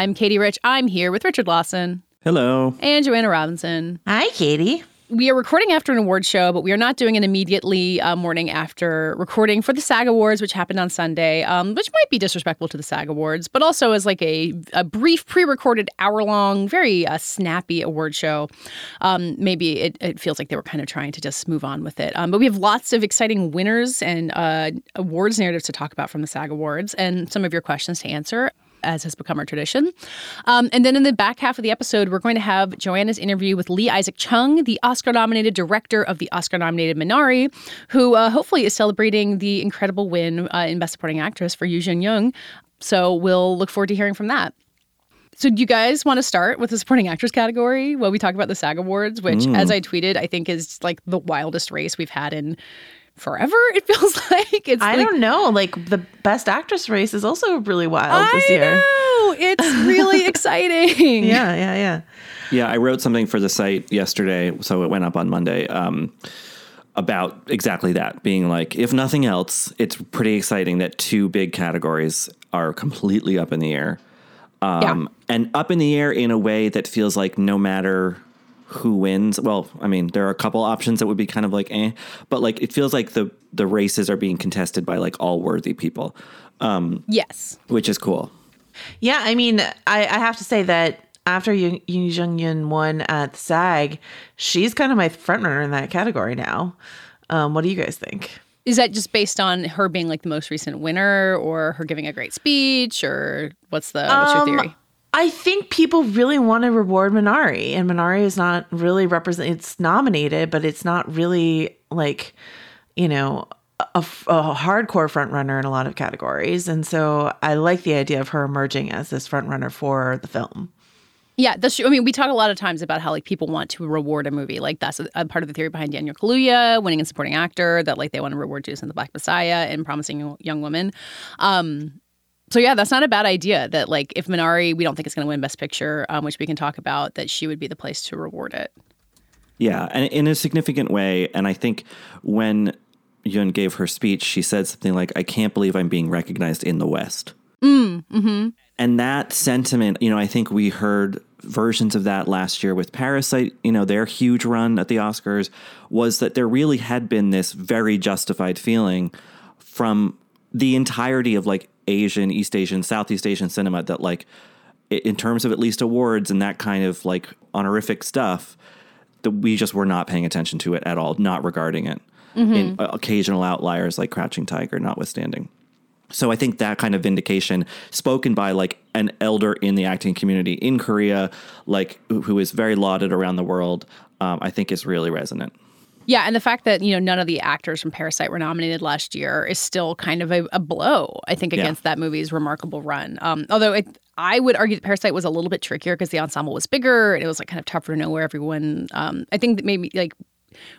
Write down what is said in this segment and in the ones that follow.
I'm Katie Rich. I'm here with Richard Lawson Hello. and Joanna Robinson. Hi, Katie. We are recording after an award show, but we are not doing it immediately uh, morning after recording for the SAG Awards, which happened on Sunday, um, which might be disrespectful to the SAG Awards, but also as like a, a brief pre-recorded hour-long, very uh, snappy award show. Um, maybe it, it feels like they were kind of trying to just move on with it. Um, but we have lots of exciting winners and uh, awards narratives to talk about from the SAG Awards, and some of your questions to answer as has become our tradition. Um, and then in the back half of the episode, we're going to have Joanna's interview with Lee Isaac Chung, the Oscar nominated director of the Oscar nominated Minari, who uh, hopefully is celebrating the incredible win uh, in Best Supporting Actress for Yu Jin Young. So we'll look forward to hearing from that. So, do you guys want to start with the supporting actress category while we talk about the SAG Awards, which, as I tweeted, I think is like the wildest race we've had in forever. It feels like it's. I like, don't know. Like the best actress race is also really wild I this year. know it's really exciting. Yeah, yeah, yeah. Yeah, I wrote something for the site yesterday, so it went up on Monday. Um, about exactly that being like, if nothing else, it's pretty exciting that two big categories are completely up in the air. Um, And up in the air in a way that feels like no matter who wins, well, I mean, there are a couple options that would be kind of like eh, but like it feels like the the races are being contested by like all worthy people, Um, Yes. which is cool. Yeah, I mean, I, I have to say that after Yoon Yoon Jung Yun won at the SAG, she's kind of my front runner in that category now. Um, what do you guys think? Is that just based on her being like the most recent winner, or her giving a great speech, or what's the what's your Um, theory? I think people really want to reward Minari, and Minari is not really represented. It's nominated, but it's not really like, you know, a, a hardcore front runner in a lot of categories. And so I like the idea of her emerging as this front runner for the film. Yeah, that's true. I mean, we talk a lot of times about how like people want to reward a movie. Like that's a, a part of the theory behind Daniel Kaluuya winning a supporting actor. That like they want to reward Judas and the Black Messiah and Promising Young Woman. Um, so yeah, that's not a bad idea. That like if Minari, we don't think it's going to win Best Picture, um, which we can talk about, that she would be the place to reward it. Yeah, and in a significant way. And I think when Yun gave her speech, she said something like, I can't believe I'm being recognized in the West. Mm, mm-hmm. And that sentiment, you know, I think we heard versions of that last year with Parasite, you know, their huge run at the Oscars was that there really had been this very justified feeling from the entirety of like Asian, East Asian, Southeast Asian cinema that like in terms of at least awards and that kind of like honorific stuff, that we just were not paying attention to it at all, not regarding it. In uh, occasional outliers like Crouching Tiger, notwithstanding. So I think that kind of vindication, spoken by like an elder in the acting community in Korea, like who who is very lauded around the world, um, I think is really resonant. Yeah, and the fact that you know none of the actors from Parasite were nominated last year is still kind of a, a blow, I think, Yeah. against that movie's remarkable run. Um, although it, I would argue that Parasite was a little bit trickier because the ensemble was bigger and it was like kind of tougher to know where everyone. Um, I think that maybe like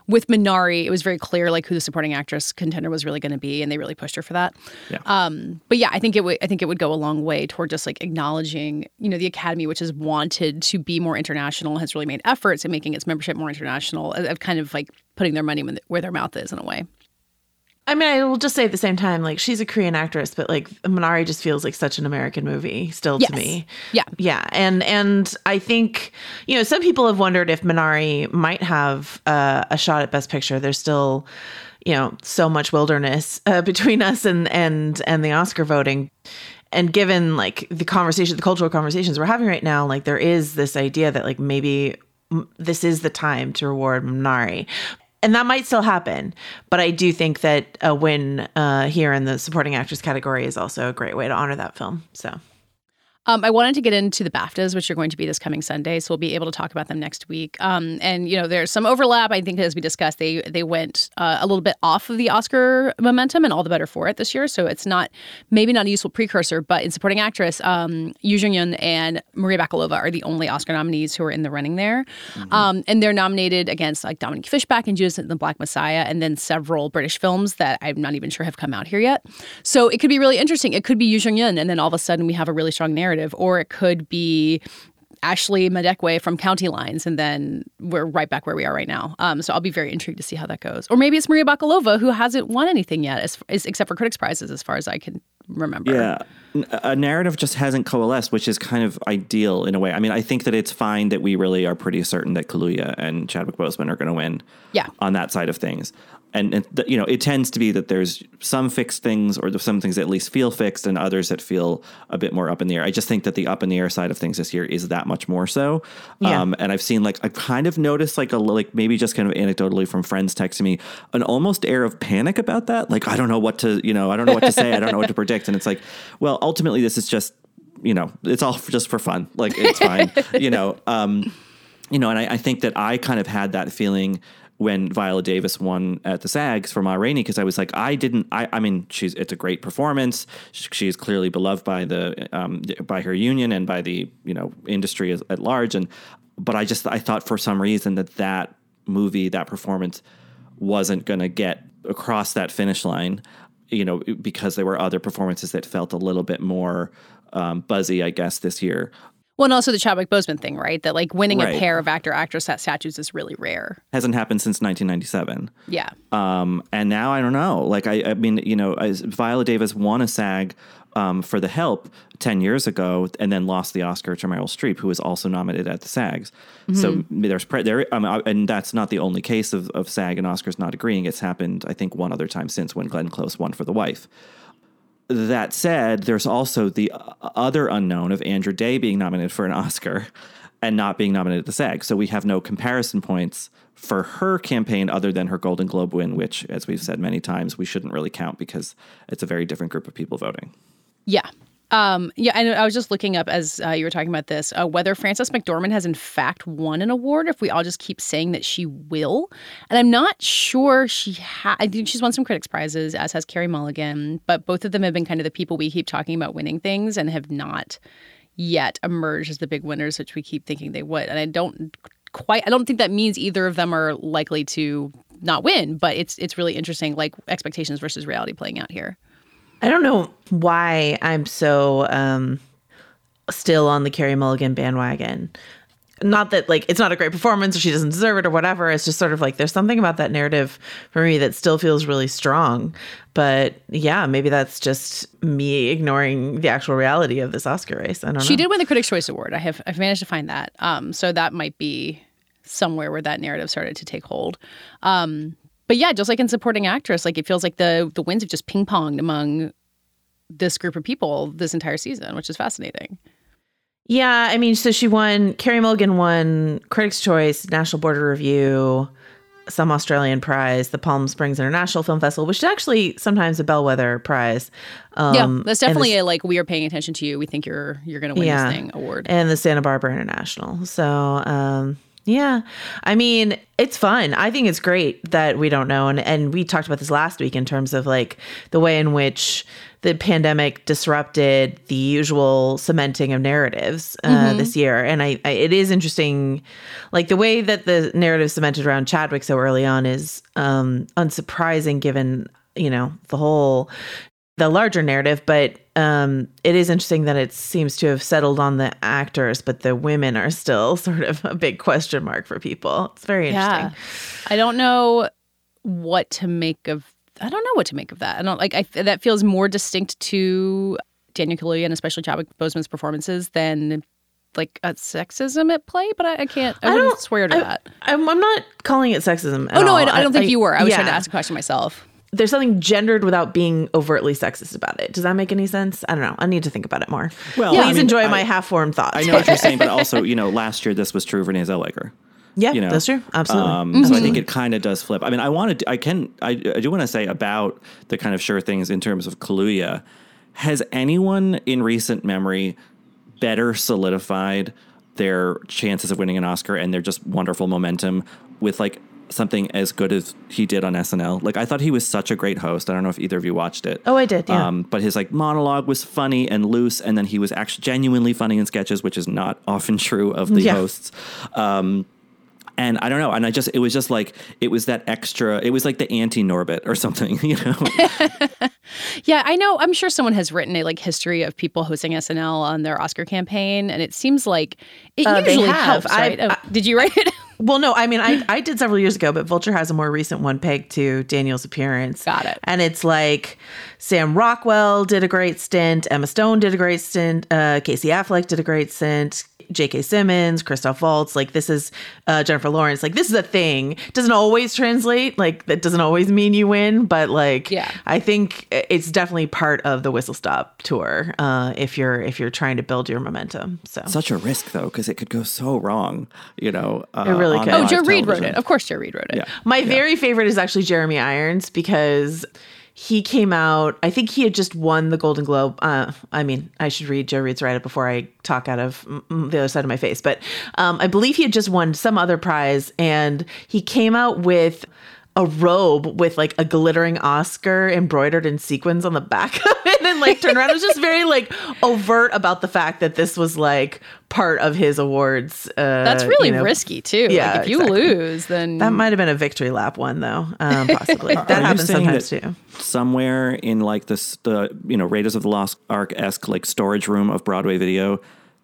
with Minari, it was very clear like who the supporting actress contender was really going to be, and they really pushed her for that. Yeah. Um, but yeah, I think it would. I think it would go a long way toward just like acknowledging, you know, the Academy, which has wanted to be more international, has really made efforts in making its membership more international, of of kind of like putting their money where their mouth is in a way. I mean, I will just say at the same time, like she's a Korean actress, but like Minari just feels like such an American movie still Yes. to me. Yeah. Yeah, and and I think you know some people have wondered if Minari might have uh, a shot at Best Picture. There's still you know so much wilderness uh, between us and and and the Oscar voting. And given like the conversation, the cultural conversations we're having right now, like there is this idea that like maybe m- this is the time to reward Minari. And that might still happen, but I do think that a win uh, here in the supporting actress category is also a great way to honor that film. So Um, I wanted to get into the BAFTAs, which are going to be this coming Sunday, so we'll be able to talk about them next week. Um, and you know, there's some overlap. I think, as we discussed, they they went uh, a little bit off of the Oscar momentum, and all the better for it this year. So it's not maybe not a useful precursor, but in supporting actress, um, Yu Jung Yun and Maria Bakalova are the only Oscar nominees who are in the running there, um, and they're nominated against like Dominique Fishback and Judas and the Black Messiah, and then several British films that I'm not even sure have come out here yet. So it could be really interesting. It could be Yu Jung Yun, and then all of a sudden we have a really strong narrative, or it could be Ashley Madekwe from County Lines, and then we're right back where we are right now. Um, so I'll be very intrigued to see how that goes. Or maybe it's Maria Bakalova who hasn't won anything yet, as, as, except for critics' prizes, as far as I can remember. Yeah. a narrative just hasn't coalesced, which is kind of ideal in a way. I mean, I think that it's fine that we really are pretty certain that Kaluuya and Chadwick Boseman are going to win Yeah. on that side of things. And, and you know, it tends to be that there's some fixed things or some things that at least feel fixed and others that feel a bit more up in the air. I just think that the up in the air side of things this year is that much more so. Yeah. Um, and I've seen like, I've kind of noticed like a, like maybe just kind of anecdotally from friends texting me an almost air of panic about that. Like, I don't know what to, you know, I don't know what to say. I don't know what to predict. And it's like, well, ultimately this is just, you know, it's all just for fun. Like it's fine, you know, um, you know, and I, I think that I kind of had that feeling when Viola Davis won at the SAGs for Ma Rainey because I was like, I didn't. I, I mean, she's it's a great performance. She, she is clearly beloved by the um, by her union and by the you know industry as, at large. And but I just I thought for some reason that that movie that performance wasn't going to get across that finish line. You know, because there were other performances that felt a little bit more um, buzzy, I guess, this year. Well, and also the Chadwick Boseman thing, right? That like winning Right. a pair of actor actress statues is really rare. Hasn't happened since 1997. Yeah. Um, and now I don't know. Like I, I mean, you know, Viola Davis won a SAG um, for The Help ten years ago, and then lost the Oscar to Meryl Streep, who was also nominated at the SAGs. So there's pre- there, I- and that's not the only case of, of SAG and Oscars not agreeing. It's happened, I think, one other time since when Glenn Close won for The Wife. That said, there's also the uh, other unknown of Andra Day being nominated for an Oscar and not being nominated at the SAG. So we have no comparison points for her campaign other than her Golden Globe win, which, as we've said many times, we shouldn't really count because it's a very different group of people voting. Yeah. Um, yeah, and I was just looking up as uh, you were talking about this uh, whether Frances McDormand has in fact won an award. If we all just keep saying that she will, and I'm not sure she has. I think she's won some critics prizes, as has Carey Mulligan. But both of them have been kind of the people we keep talking about winning things and have not yet emerged as the big winners, which we keep thinking they would. And I don't quite. I don't think that means either of them are likely to not win. But it's it's really interesting, like expectations versus reality playing out here. I don't know why I'm so um, still on the Carey Mulligan bandwagon. Not that like it's not a great performance or she doesn't deserve it or whatever. It's just sort of like there's something about that narrative for me that still feels really strong. But yeah, maybe that's just me ignoring the actual reality of this Oscar race. I don't know. She did win the Critics' Choice Award. I have I've managed to find that. Um, so that might be somewhere where that narrative started to take hold. Um, but yeah, just like in supporting actress, like it feels like the the wins have just ping ponged among this group of people this entire season, which is fascinating. Yeah, I mean, so she won. Carey Mulligan won Critics' Choice, National Board Review, some Australian prize, the Palm Springs International Film Festival, which is actually sometimes a bellwether prize. Um, yeah, that's definitely the- a like we are paying attention to you. We think you're you're going to win Yeah. this thing award. and the Santa Barbara International. So, um, yeah, I mean, it's fun. I think it's great that we don't know. And, and we talked about this last week in terms of like the way in which the pandemic disrupted the usual cementing of narratives uh, this year. And I, I, it is interesting, like the way that the narrative cemented around Chadwick so early on is um, unsurprising given, you know, the whole the larger narrative, but um, it is interesting that it seems to have settled on the actors, but the women are still sort of a big question mark for people. It's very interesting. Yeah, I don't know what to make of. I don't know what to make of that. I don't like. I that feels more distinct to Daniel Kaluuya and especially Chadwick Boseman's performances than like a sexism at play. But I, I can't. I, wouldn't swear to I, that. I'm, I'm not calling it sexism. At Oh no, I all. don't, I don't think you were. I was trying to ask a question myself. There's something gendered without being overtly sexist about it. Does that make any sense? I don't know. I need to think about it more. Well, please I mean, enjoy I- my half-formed thoughts. I know what you're saying, but also, you know, last year this was true of Renee Zellweger. yeah, you know, that's true. Absolutely. Um, So I think it kind of does flip. I mean, I wanted, to, I can, I, I do want to say about the kind of sure things in terms of Kaluuya. Has anyone in recent memory better solidified their chances of winning an Oscar and their just wonderful momentum with like something as good as he did on SNL. Like I thought he was such a great host. I don't know if either of you watched it. Oh, I did, yeah. Um, but his like monologue was funny and loose, and then he was actually genuinely funny in sketches, which is not often true of the Yeah. hosts. Um, and I don't know, and I just it was just like it was that extra. It was like the anti Norbit or something, you know. Yeah, I know. I'm sure someone has written a like history of people hosting SNL on their Oscar campaign, and it seems like it Uh, usually have. helps. Right? I- Oh, did you write it? Well, no, I mean, I, I did several years ago, but Vulture has a more recent one pegged to Daniel's appearance. Got it. And it's like Sam Rockwell did a great stint, Emma Stone did a great stint, uh, Casey Affleck did a great stint, J.K. Simmons, Christoph Waltz. Like, this is uh, Jennifer Lawrence. Like, this is a thing. Doesn't always translate. Like, that doesn't always mean you win, but like, Yeah. I think it's definitely part of the Whistle Stop tour uh, if you're if you're trying to build your momentum. So Such a risk though, because it could go so wrong, you know. Uh, It really could. Oh, live Joe Reed wrote it. Of course, Joe Reed wrote it. Yeah. My very favorite is actually Jeremy Irons because he came out. I think he had just won the Golden Globe. Uh, I mean, I should read Joe Reed's write up before I talk out of the other side of my face. But um, I believe he had just won some other prize, and he came out with a robe with like a glittering Oscar embroidered in sequins on the back of it, and like turned around. It was just very like overt about the fact that this was like part of his awards. Uh, That's really you know, risky too. Yeah, like if you exactly. lose, then That might have been a victory lap one though, um, possibly. that Are you happens saying sometimes that too. Somewhere in like this, the you know Raiders of the Lost Ark esque like storage room of Broadway video,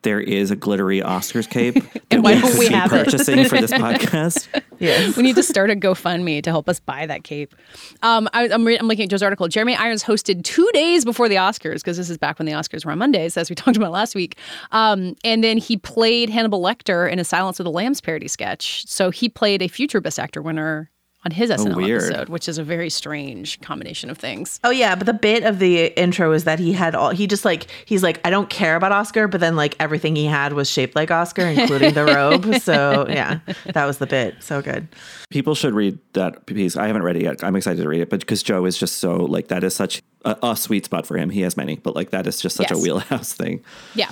there is a glittery Oscars cape. that why we don't could we be have it? purchasing for this podcast? Yes. we need to start a GoFundMe to help us buy that cape. Um, I, I'm, re- I'm looking at Joe's article. Jeremy Irons hosted two days before the Oscars because this is back when the Oscars were on Mondays, as we talked about last week. Um, and then he played Hannibal Lecter in a Silence of the Lambs parody sketch. So he played a future Best Actor winner on his SNL oh, weird. episode, which is a very strange combination of things. Oh yeah, but the bit of the intro is that he had all he just like he's like I don't care about Oscar, but then like everything he had was shaped like Oscar, including the robe. So yeah, that was the bit. So good. People should read that piece. I haven't read it yet. I'm excited to read it, but because Joe is just so like that is such a, a sweet spot for him. He has many, but like that is just such a wheelhouse thing. Yeah.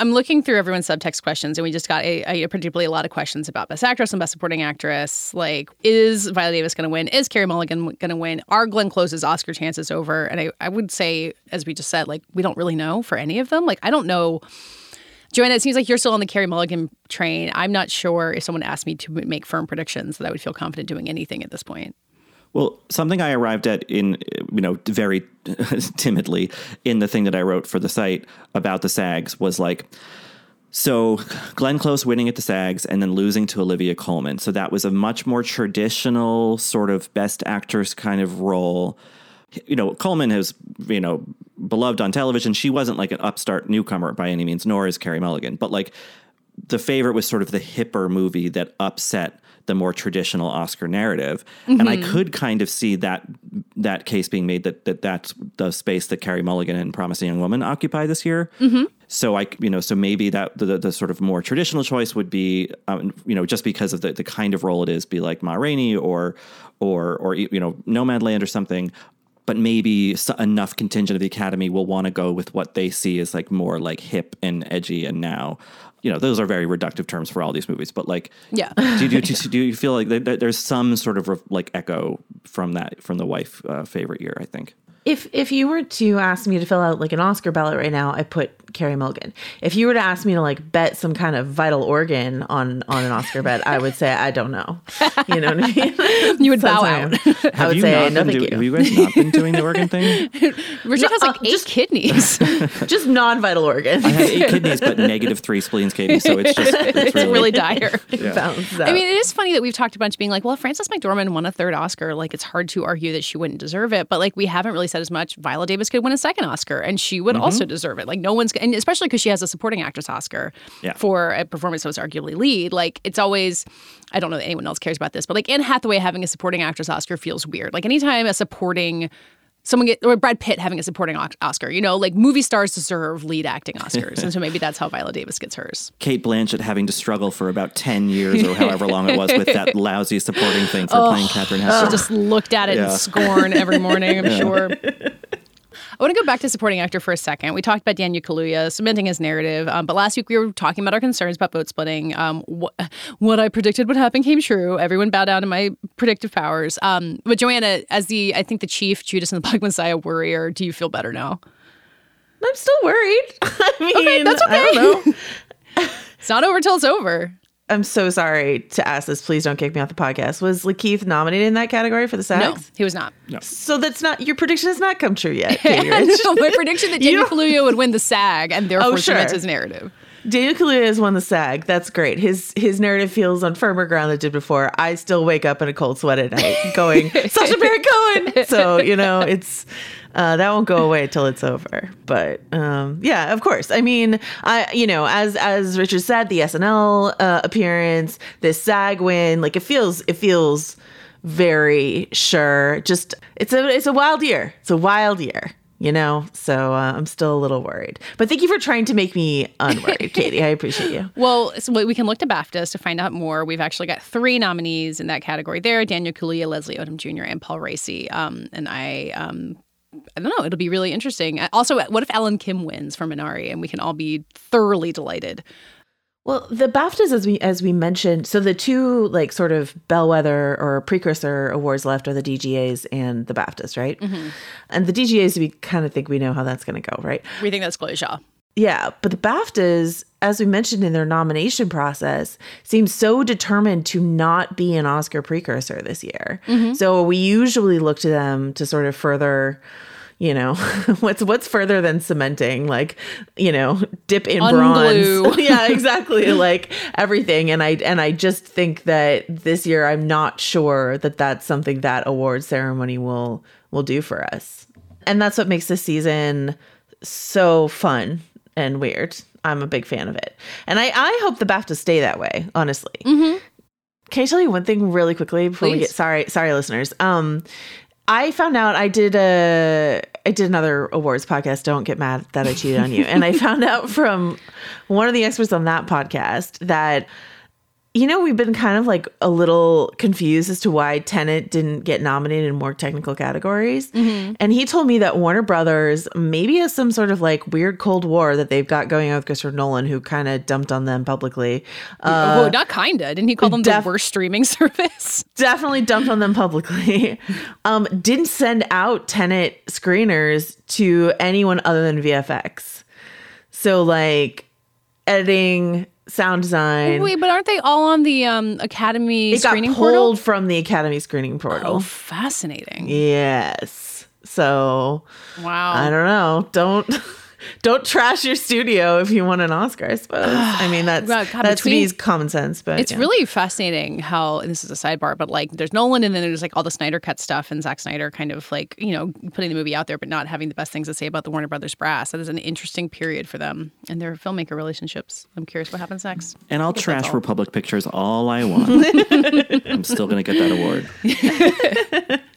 I'm looking through everyone's subtext questions, and we just got a, a particularly a lot of questions about Best Actress and Best Supporting Actress. Like, is Viola Davis going to win? Is Carey Mulligan going to win? Are Glenn Close's Oscar chances over? And I, I would say, as we just said, like, we don't really know for any of them. Like, I don't know. Joanna, it seems like you're still on the Carey Mulligan train. I'm not sure if someone asked me to make firm predictions that I would feel confident doing anything at this point. Well, something I arrived at in, you know, very timidly in the thing that I wrote for the site about the SAGs was like, so Glenn Close winning at the SAGs and then losing to Olivia Colman. So that was a much more traditional sort of best actress kind of role. You know, Colman is, you know, beloved on television. She wasn't like an upstart newcomer by any means, nor is Carey Mulligan. But like the favorite was sort of the hipper movie that upset the more traditional Oscar narrative, and I could kind of see that that case being made that that that's the space that Carey Mulligan and Promising Young Woman occupy this year. So I, you know, so maybe that the, the sort of more traditional choice would be, um, you know, just because of the, the kind of role it is, be like Ma Rainey or or or you know Nomadland or something. But maybe enough contingent of the Academy will want to go with what they see as like more like hip and edgy and now. You know, those are very reductive terms for all these movies, but like, Yeah. do you, do, you- do you feel like there- there- there's some sort of like echo from that from the wife uh, favorite year? I think. If if you were to ask me to fill out like an Oscar ballot right now, I put Carey Mulligan. If you were to ask me to like bet some kind of vital organ on on an Oscar bet, I would say I don't know. You know what I mean? You would bow out. I Have would you say not no, been thank do- you. Have you guys not been doing the organ thing? Richard has like uh, eight just- kidneys. Just non-vital organs. I have eight kidneys, but negative three spleens, Katie. So it's just it's it's really, really dire. Balances I mean, it is funny that we've talked a bunch being like, well, if Frances McDormand won a third Oscar, like it's hard to argue that she wouldn't deserve it. But like we haven't really said as much. Viola Davis could win a second Oscar and she would mm-hmm. also deserve it. Like no one's, and especially because she has a supporting actress Oscar Yeah. for a performance that was arguably lead. Like it's always, I don't know that anyone else cares about this, but like Anne Hathaway having a supporting actress Oscar feels weird. Like anytime a supporting someone get or Brad Pitt having a supporting Oscar, you know, like movie stars deserve lead acting Oscars, and so maybe that's how Viola Davis gets hers. Cate Blanchett having to struggle for about ten years or however long it was with that lousy supporting thing for playing oh, Catherine oh, She just looked at it Yeah. in scorn every morning, I'm sure. I want to go back to supporting actor for a second. We talked about Daniel Kaluuya cementing his narrative, um, but last week we were talking about our concerns about vote splitting. Um, what, what I predicted would happen came true. Everyone bowed down to my predictive powers. Um, but Joanna, as the I think the chief Judas and the Black Messiah warrior, do you feel better now? I'm still worried. I mean, Okay, that's okay. It's not over till it's over. I'm so sorry to ask this. Please don't kick me off the podcast. Was Lakeith nominated in that category for the SAG? No, he was not. No. So that's not your prediction has not come true yet. No, my prediction that You Daniel Kaluuya would win the SAG and therefore Oh, sure. cements his narrative. Daniel Kaluuya has won the SAG. That's great. His his narrative feels on firmer ground than it did before. I still wake up in a cold sweat at night, going Sacha Baron Cohen. So you know it's uh, that won't go away till it's over. But um, yeah, of course. I mean, I you know as as Richard said, the SNL uh, appearance, this SAG win, like it feels it feels very sure. Just it's a it's a wild year. It's a wild year. You know, so uh, I'm still a little worried. But thank you for trying to make me unworried, Katie. I appreciate you. Well, so we can look to BAFTAs to find out more. We've actually got three nominees in that category there Daniel Kaluuya, Leslie Odom Jr., and Paul Raci. Um, and I. Um, I don't know. It'll be really interesting. Also, what if Alan Kim wins for Minari and we can all be thoroughly delighted? Well, the BAFTAs, as we as we mentioned, so the two like sort of bellwether or precursor awards left are the DGAs and the BAFTAs, right? Mm-hmm. And the DGAs, we kind of think we know how that's going to go, right? We think that's Chloe Zhao. Yeah, but the BAFTAs, as we mentioned in their nomination process, seem so determined to not be an Oscar precursor this year. Mm-hmm. So we usually look to them to sort of further, you know, what's what's further than cementing, like, you know, dip in Unglue. bronze. yeah, exactly, like everything. And I and I just think that this year I'm not sure that that's something that award ceremony will will do for us. And that's what makes this season so fun and weird. I'm a big fan of it. And I, I hope the BAFTA stay that way, honestly. Can I tell you one thing really quickly before we get sorry, sorry listeners. Um I found out I did a I did another awards podcast. Don't get mad that I cheated on you. And I found out from one of the experts on that podcast that you know, we've been kind of like a little confused as to why Tenet didn't get nominated in more technical categories. And he told me that Warner Brothers maybe has some sort of like weird Cold War that they've got going on with Christopher Nolan, who kind of dumped on them publicly. Uh, well, not kinda. Didn't he call them def- the worst streaming service? definitely dumped on them publicly. um, didn't send out Tenet screeners to anyone other than VFX. So like editing, sound design. Wait, but aren't they all on the um, Academy it got screening pulled portal? from the Academy screening portal. Oh, fascinating. Yes. So Wow. I don't know. Don't don't trash your studio if you want an Oscar. I suppose. I mean that's Well, God, that's between- me's common sense, but It's yeah. really fascinating how and this is a sidebar, but like there's Nolan and then there's like all the Snyder cut stuff and Zack Snyder kind of like, you know, putting the movie out there but not having the best things to say about the Warner Brothers brass. That is an interesting period for them and their filmmaker relationships. I'm curious what happens next. And I'll trash all. Republic Pictures all I want. I'm still going to get that award.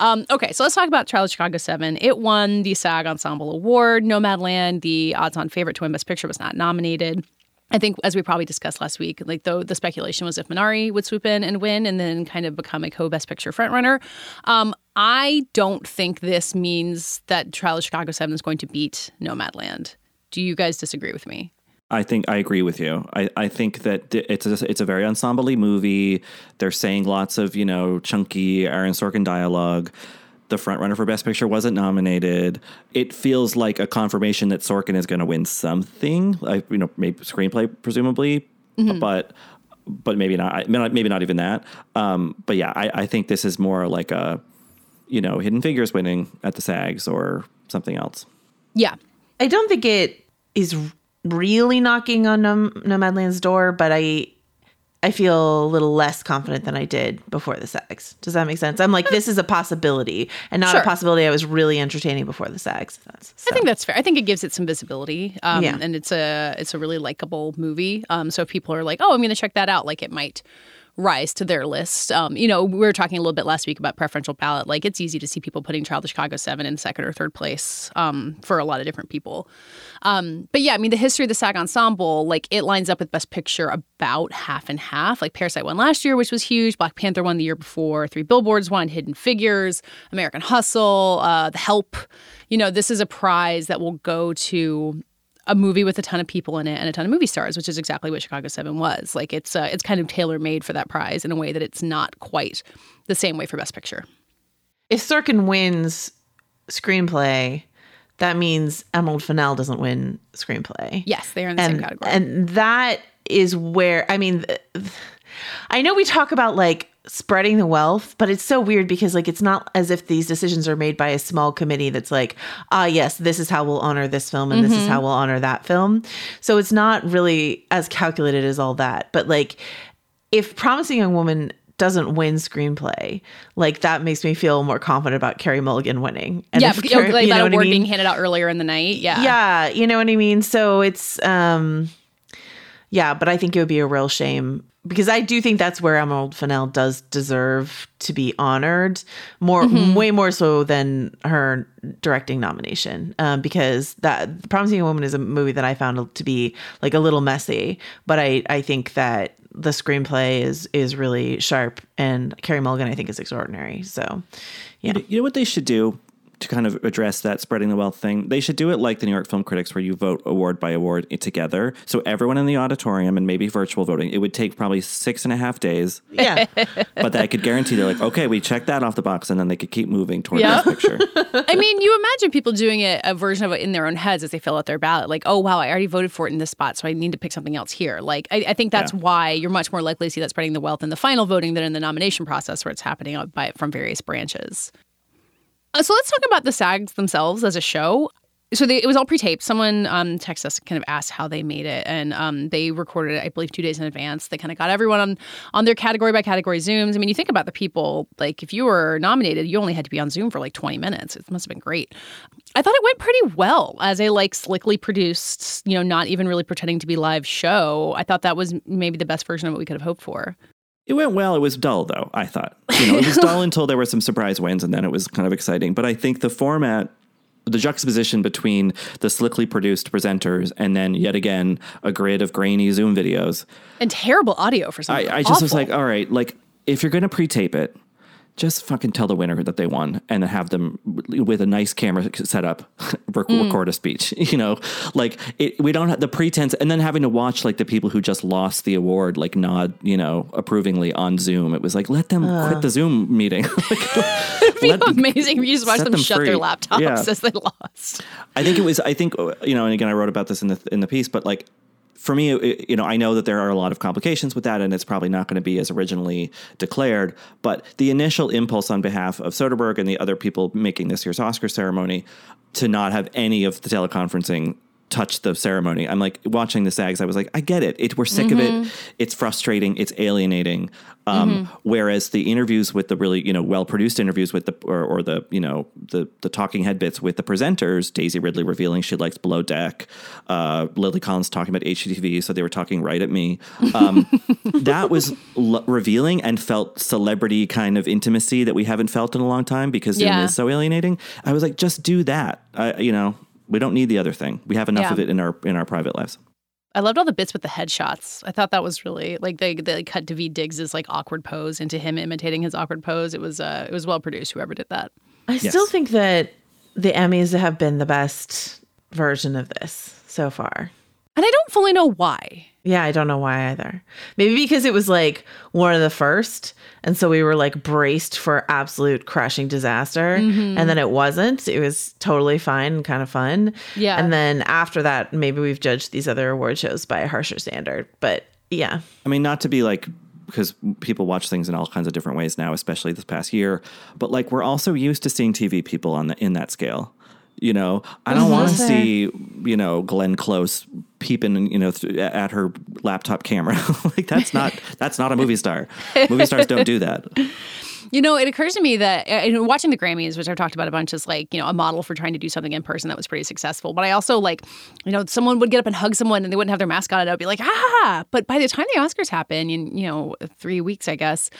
Um, okay, so let's talk about Trial of Chicago 7. It won the SAG Ensemble Award. Nomadland, the odds on favorite to win Best Picture, was not nominated. I think, as we probably discussed last week, like though the speculation was if Minari would swoop in and win and then kind of become a co Best Picture frontrunner. Um, I don't think this means that Trial of Chicago 7 is going to beat Nomadland. Do you guys disagree with me? I think I agree with you. I, I think that it's a, it's a very ensemble movie. They're saying lots of you know chunky Aaron Sorkin dialogue. The frontrunner for Best Picture wasn't nominated. It feels like a confirmation that Sorkin is going to win something. Like you know, maybe screenplay presumably, but but maybe not. Maybe not even that. Um, but yeah, I, I think this is more like a you know Hidden Figures winning at the SAGs or something else. Yeah. I don't think it is really knocking on Nom- Nomadland's door, but I I feel a little less confident than I did before the SAGs. Does that make sense? I'm like, this is a possibility, and not Sure. a possibility I was really entertaining before the SAGs. That's, I think that's fair. I think it gives it some visibility, um, Yeah. and it's a it's a really likable movie. Um, so if people are like, "Oh, I'm going to check that out," like it might rise to their list. Um, you know, we were talking a little bit last week about preferential ballot. Like it's easy to see people putting Trial of Chicago Seven in second or third place um, for a lot of different people. Um, but yeah, I mean, the history of the SAG Ensemble, like it lines up with Best Picture about half and half. Like Parasite won last year, which was huge. Black Panther won the year before. Three Billboards won. Hidden Figures, American Hustle, uh, The Help. you know, this is a prize that will go to a movie with a ton of people in it and a ton of movie stars, which is exactly what Chicago Seven was. Like it's uh, it's kind of tailor made for that prize in a way that it's not quite the same way for Best Picture. If Sorkin wins screenplay, that means Emerald Fennell doesn't win screenplay. Yes, they are in the and, same category. And that is where I mean, I know we talk about like spreading the wealth, but it's so weird because like it's not as if these decisions are made by a small committee that's like, ah, yes, this is how we'll honor this film and mm-hmm. this is how we'll honor that film. So it's not really as calculated as all that. But like, if Promising Young Woman doesn't win screenplay, like that makes me feel more confident about Carey Mulligan winning. And yeah, Carey, like you know that award I mean? being handed out earlier in the night. Yeah, yeah, you know what I mean. So it's um, yeah, but I think it would be a real shame because I do think that's where Emerald Fennell does deserve to be honored more, mm-hmm. way more so than her directing nomination. Um, because that Promising a Woman is a movie that I found to be like a little messy, but I I think that the screenplay is is really sharp, and Carey Mulligan I think is extraordinary. So, yeah, you know what they should do to kind of address that spreading the wealth thing, they should do it like the New York Film Critics, where you vote award by award together. So everyone in the auditorium and maybe virtual voting. It would take probably six and a half days. Yeah, but that I could guarantee they're like, okay, we checked that off the box, and then they could keep moving toward yep. this picture. I mean, you imagine people doing it, a version of it in their own heads as they fill out their ballot. Like, oh wow, I already voted for it in this spot, so I need to pick something else here. Like, I, I think that's yeah. why you're much more likely to see that spreading the wealth in the final voting than in the nomination process, where it's happening by from various branches. Uh, so let's talk about the SAGs themselves as a show. So they, it was all pre-taped. Someone um, texted us, kind of asked how they made it, and um, they recorded it, I believe, two days in advance. They kind of got everyone on on their category by category Zooms. I mean, you think about the people. Like, if you were nominated, you only had to be on Zoom for like twenty minutes. It must have been great. I thought it went pretty well as a like slickly produced, you know, not even really pretending to be live show. I thought that was maybe the best version of what we could have hoped for. It went well. It was dull, though, I thought. You know, it was dull until there were some surprise wins, and then it was kind of exciting. But I think the format, the juxtaposition between the slickly produced presenters and then yet again a grid of grainy Zoom videos. And terrible audio for some I, I just was like, all right, like if you're going to pre tape it, just fucking tell the winner that they won and then have them with a nice camera setup rec- mm. record a speech you know like it, we don't have the pretense and then having to watch like the people who just lost the award like nod you know approvingly on zoom it was like let them uh. quit the zoom meeting like, it'd be amazing if you just watch them, them, shut free. their laptops yeah. as they lost i think it was i think you know and again i wrote about this in the in the piece but like for me, it, you know, I know that there are a lot of complications with that, and it's probably not going to be as originally declared. But the initial impulse on behalf of Soderbergh and the other people making this year's Oscar ceremony to not have any of the teleconferencing touch the ceremony. I'm like watching the SAGs. I was like, I get it. it we're sick mm-hmm. of it. Mm-hmm. It's frustrating. It's alienating. Um, mm-hmm. Whereas the interviews with the really you know well produced interviews with the or, or, the you know the the talking head bits with the presenters, Daisy Ridley revealing she likes Below Deck, uh, Lily Collins talking about HGTV, so they were talking right at me. Um, that was l- revealing and felt celebrity kind of intimacy that we haven't felt in a long time because Zoom yeah. is so alienating. I was like, just do that. Uh, you know, we don't need the other thing. We have enough yeah. of it in our in our private lives. I loved all the bits with the headshots. I thought that was really like they they cut Daveed Diggs's like awkward pose into him imitating his awkward pose. It was uh it was well produced. Whoever did that. I yes. still think that the Emmys have been the best version of this so far. And I don't fully know why. Yeah, I don't know why either. Maybe because it was like one of the first. And so we were like braced for absolute crashing disaster. Mm-hmm. And then it wasn't. It was totally fine and kind of fun. Yeah. And then after that, maybe we've judged these other award shows by a harsher standard. But yeah. I mean, not to be like because people watch things in all kinds of different ways now, especially this past year. But like we're also used to seeing TV people on the in that scale. You know, I don't want to see you know Glenn Close peeping you know th- at her laptop camera. like that's not that's not a movie star. movie stars don't do that. You know, it occurs to me that uh, watching the Grammys, which I've talked about a bunch, is like you know a model for trying to do something in person that was pretty successful. But I also like, you know, someone would get up and hug someone and they wouldn't have their mask on, and I'd be like, ah. But by the time the Oscars happen, in you know three weeks, I guess,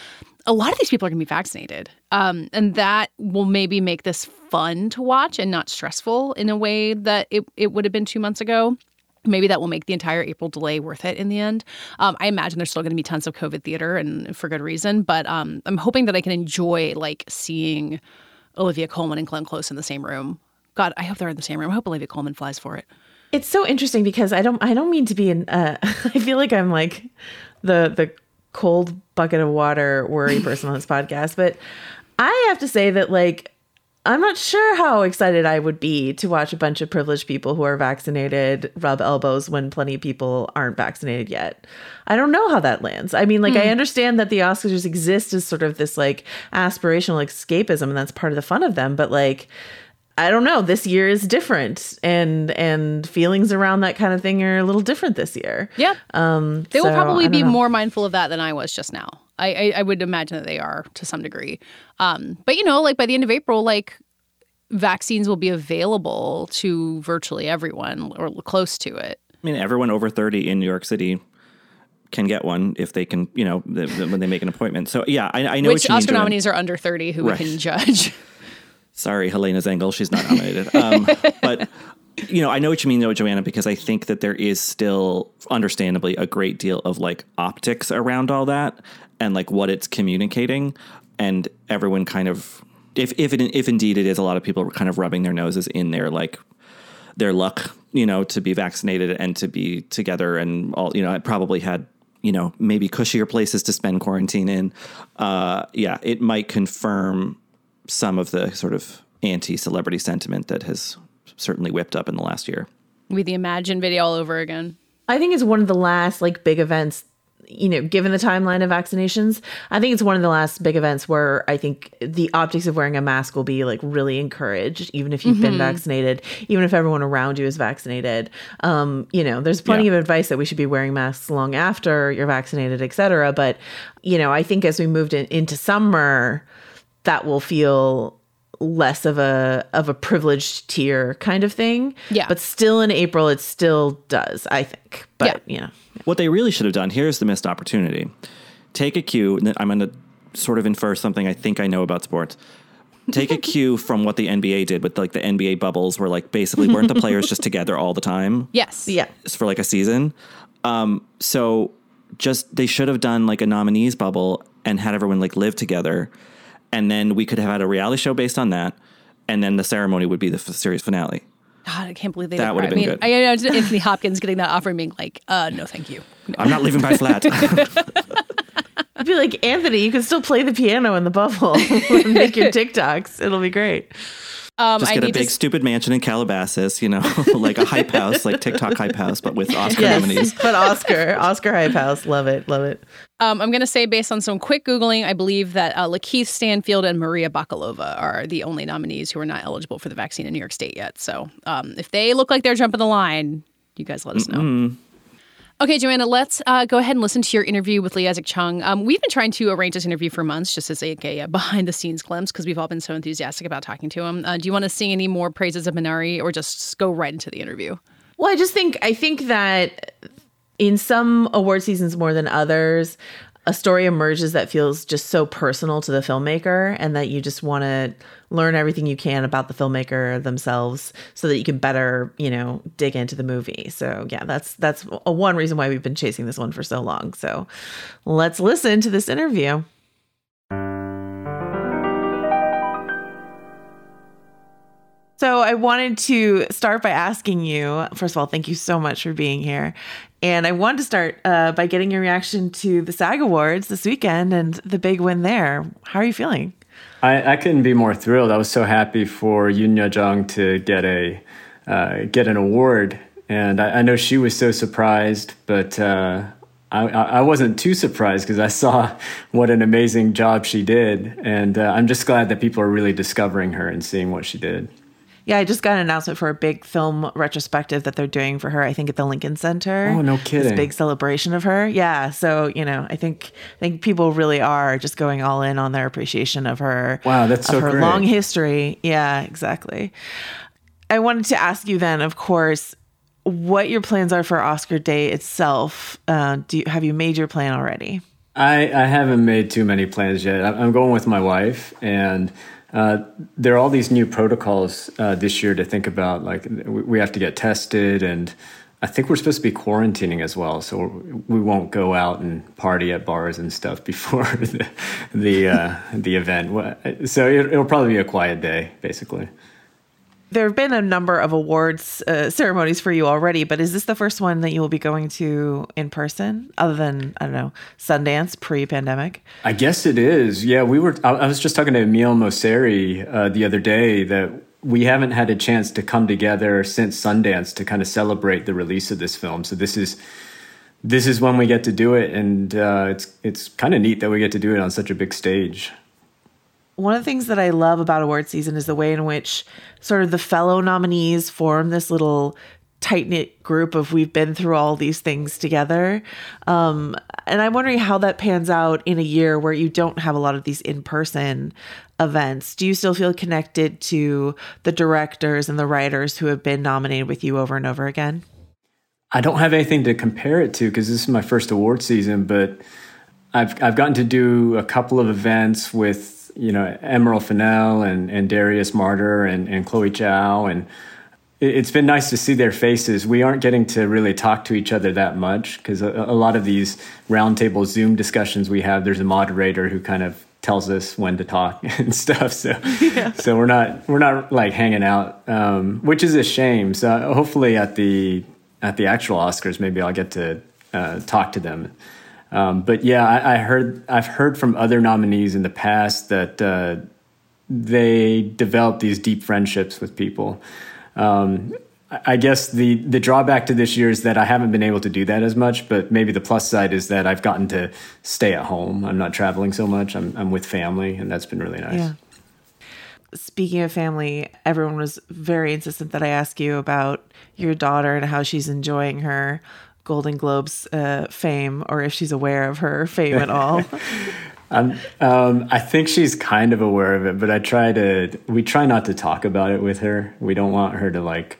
a lot of these people are going to be vaccinated. Um, and that will maybe make this fun to watch and not stressful in a way that it, it would have been two months ago. Maybe that will make the entire April delay worth it in the end. Um, I imagine there's still going to be tons of COVID theater and for good reason, but um, I'm hoping that I can enjoy like seeing Olivia Colman and Glenn Close in the same room God, I hope they're in the same room. I hope Olivia Colman flies for it. It's so interesting because I don't I don't mean to be an uh, I feel like I'm like the the cold bucket of water worry person on this podcast, but I have to say that like I'm not sure how excited I would be to watch a bunch of privileged people who are vaccinated rub elbows when plenty of people aren't vaccinated yet. I don't know how that lands. I mean, like, I hmm. understand that the Oscars exist as sort of this like aspirational escapism, and that's part of the fun of them, but like, I don't know. This year is different, and and feelings around that kind of thing are a little different this year. Yeah. Um, They will probably be know. more mindful of that than I was just now. I, I, I would imagine that they are to some degree. Um, but you know, like by the end of April, like vaccines will be available to virtually everyone or close to it. I mean, everyone over 30 in New York City can get one if they can, you know, th- th- when they make an appointment. So, yeah, I, I know Which what you mean. Oscar Joanne. nominees are under 30 who Right. we can judge. Sorry, Helena Zengel, she's not nominated. Um, but, you know, I know what you mean, though, Joanna, because I think that there is still, understandably, a great deal of like optics around all that and like what it's communicating. And everyone kind of, if if it, if indeed it is, a lot of people are kind of rubbing their noses in their like their luck, you know, to be vaccinated and to be together and all, you know, I probably had, you know, maybe cushier places to spend quarantine in. Uh, yeah, it might confirm some of the sort of anti celebrity sentiment that has certainly whipped up in the last year. With the Imagine video all over again. I think it's one of the last like big events, you know, given the timeline of vaccinations. I think it's one of the last big events where I think the optics of wearing a mask will be like really encouraged, even if you've been vaccinated, even if everyone around you is vaccinated. Um, you know, there's plenty Yeah. of advice that we should be wearing masks long after you're vaccinated, et cetera. But, you know, I think as we moved in, into summer, that will feel less of a of a privileged tier kind of thing. Yeah. But still in April it still does, I think. But you know. What they really should have done here's the missed opportunity. Take a cue, and I'm going to sort of infer something I think I know about sports. Take a cue from what the NBA did with like the NBA bubbles, where like basically weren't the players just together all the time? Yes. Yeah. for like a season. Um, so just they should have done like a nominees bubble and had everyone like live together, and then we could have had a reality show based on that, and then the ceremony would be the f- series finale. God, I can't believe they That would have I been mean, good. I imagine Anthony Hopkins getting that offer and being like, uh, no, thank you. I'm not leaving by flat. I'd be like, Anthony, you can still play the piano in the bubble and make your TikToks. It'll be great. Um, Just get a need to big s- stupid mansion in Calabasas, you know, like a hype house, like TikTok hype house, but with Oscar nominees. but Oscar, Oscar Hype House, love it, love it. Um, I'm going to say, based on some quick Googling, I believe that uh, Lakeith Stanfield and Maria Bakalova are the only nominees who are not eligible for the vaccine in New York State yet. So um, if they look like they're jumping the line, you guys let us know. Okay, Joanna, let's uh, go ahead and listen to your interview with Lee Isaac Chung. Um, we've been trying to arrange this interview for months just as a, a behind the scenes glimpse because we've all been so enthusiastic about talking to him. Uh, do you want to sing any more praises of Minari or just go right into the interview? Well, I just think I think that in some award seasons more than others, a story emerges that feels just so personal to the filmmaker and that you just want to learn everything you can about the filmmaker themselves so that you can better, you know, dig into the movie. So, yeah, that's that's a one reason why we've been chasing this one for so long. So, let's listen to this interview. So I wanted to start by asking you, first of all, thank you so much for being here. And I wanted to start uh, by getting your reaction to the SAG Awards this weekend and the big win there. How are you feeling? I, I couldn't be more thrilled. I was so happy for Yoon Jung to get a uh, get an award, and I, I know she was so surprised, but uh, I, I I wasn't too surprised because I saw what an amazing job she did, and uh, I'm just glad that people are really discovering her and seeing what she did. Yeah, I just got an announcement for a big film retrospective that they're doing for her. I think at the Lincoln Center. Oh, no kidding! This big celebration of her. Yeah, so you know, I think I think people really are just going all in on their appreciation of her. Wow, that's of so her great. long history. Yeah, exactly. I wanted to ask you then, of course, what your plans are for Oscar Day itself. Uh, do you, have you made your plan already? I, I haven't made too many plans yet. I'm going with my wife, and uh, there are all these new protocols uh, this year to think about. Like we have to get tested, and I think we're supposed to be quarantining as well, so we won't go out and party at bars and stuff before the the, uh, the event. So it, it'll probably be a quiet day, basically. There have been a number of awards uh, ceremonies for you already, but is this the first one that you will be going to in person, other than I don't know Sundance pre-pandemic? I guess it is. Yeah, we were. I, I was just talking to Emile Mosseri uh, the other day that we haven't had a chance to come together since Sundance to kind of celebrate the release of this film. So this is this is when we get to do it, and uh, it's it's kind of neat that we get to do it on such a big stage one of the things that I love about award season is the way in which sort of the fellow nominees form this little tight knit group of we've been through all these things together. Um, and I'm wondering how that pans out in a year where you don't have a lot of these in person events. Do you still feel connected to the directors and the writers who have been nominated with you over and over again? I don't have anything to compare it to because this is my first award season, but I've I've gotten to do a couple of events with you know Emerald Fennell and, and Darius Marder and, and Chloe Zhao and it's been nice to see their faces. We aren't getting to really talk to each other that much because a, a, lot of these roundtable Zoom discussions we have, there's a moderator who kind of tells us when to talk and stuff. So, yeah. so we're not we're not like hanging out, um, which is a shame. So hopefully at the at the actual Oscars, maybe I'll get to uh, talk to them um, but yeah, I, I, heard I've heard from other nominees in the past that uh, they develop these deep friendships with people. Um, I guess the the drawback to this year is that I haven't been able to do that as much, but maybe the plus side is that I've gotten to stay at home. I'm not traveling so much. I'm I'm with family, and that's been really nice. Yeah. Speaking of family, everyone was very insistent that I ask you about your daughter and how she's enjoying her Golden Globes uh, fame or if she's aware of her fame at all. um, I think she's kind of aware of it, but I try to. We try not to talk about it with her. We don't want her to like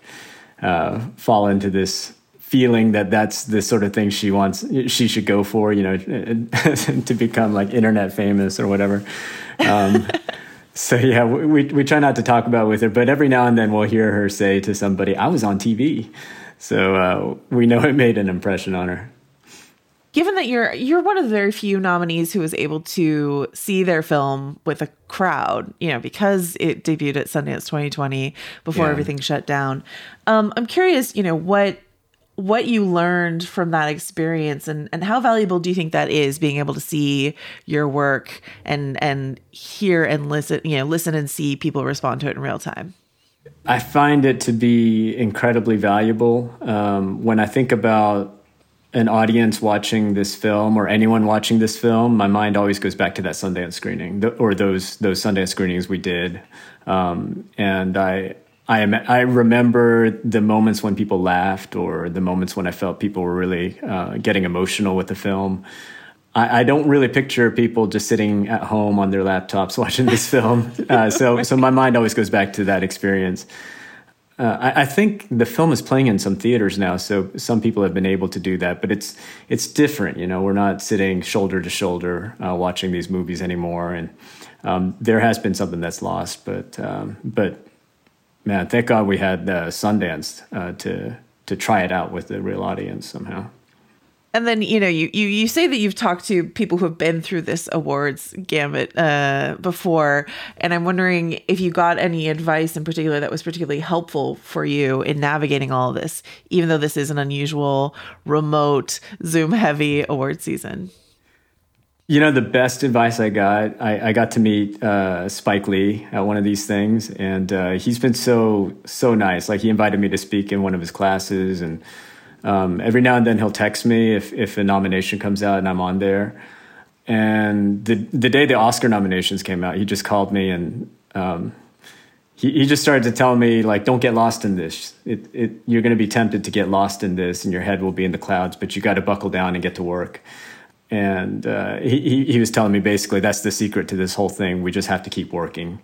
uh, fall into this feeling that that's the sort of thing she wants. She should go for. You know, to become like internet famous or whatever. Um, so yeah, we we try not to talk about it with her, but every now and then we'll hear her say to somebody, "I was on TV." So uh, we know it made an impression on her. Given that you're you're one of the very few nominees who was able to see their film with a crowd, you know, because it debuted at Sundance 2020 before yeah. everything shut down. Um, I'm curious, you know, what what you learned from that experience and, and how valuable do you think that is being able to see your work and and hear and listen you know listen and see people respond to it in real time I find it to be incredibly valuable. Um, when I think about an audience watching this film or anyone watching this film, my mind always goes back to that Sundance screening or those those Sundance screenings we did, um, and I. I, am, I remember the moments when people laughed or the moments when I felt people were really uh, getting emotional with the film. I, I, don't really picture people just sitting at home on their laptops watching this film. Uh, so, so my mind always goes back to that experience. Uh, I, I, think the film is playing in some theaters now, so some people have been able to do that. But it's it's different, you know. We're not sitting shoulder to shoulder uh, watching these movies anymore, and um, there has been something that's lost. But um, but man, thank God we had uh, Sundance uh, to to try it out with the real audience somehow and then you know you, you you say that you've talked to people who have been through this awards gamut uh, before. And i'm wondering if you got any advice in particular that was particularly helpful for you in navigating all of this even though this is an unusual remote zoom heavy award season? You know the best advice i got i, I got to meet uh, spike lee at one of these things and uh, he's been so so nice. Like he invited me to speak in one of his classes and um, every now and then he'll text me if, if a nomination comes out and I'm on there. And the the day the Oscar nominations came out, he just called me and um, he, he just started to tell me like, don't get lost in this. It, it, you're going to be tempted to get lost in this, and your head will be in the clouds. But you got to buckle down and get to work. And uh, he he was telling me basically that's the secret to this whole thing. We just have to keep working.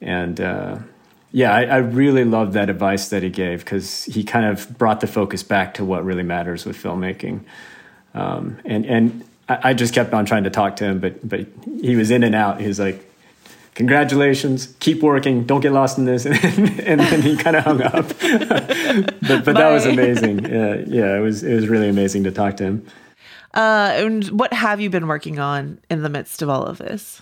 And uh, yeah, I, I really loved that advice that he gave because he kind of brought the focus back to what really matters with filmmaking. Um, and and I, I, just kept on trying to talk to him, but but he was in and out. He was like, "Congratulations, keep working, don't get lost in this," and, and then he kind of hung up. but but that was amazing. Yeah, yeah, it was it was really amazing to talk to him. Uh, and what have you been working on in the midst of all of this?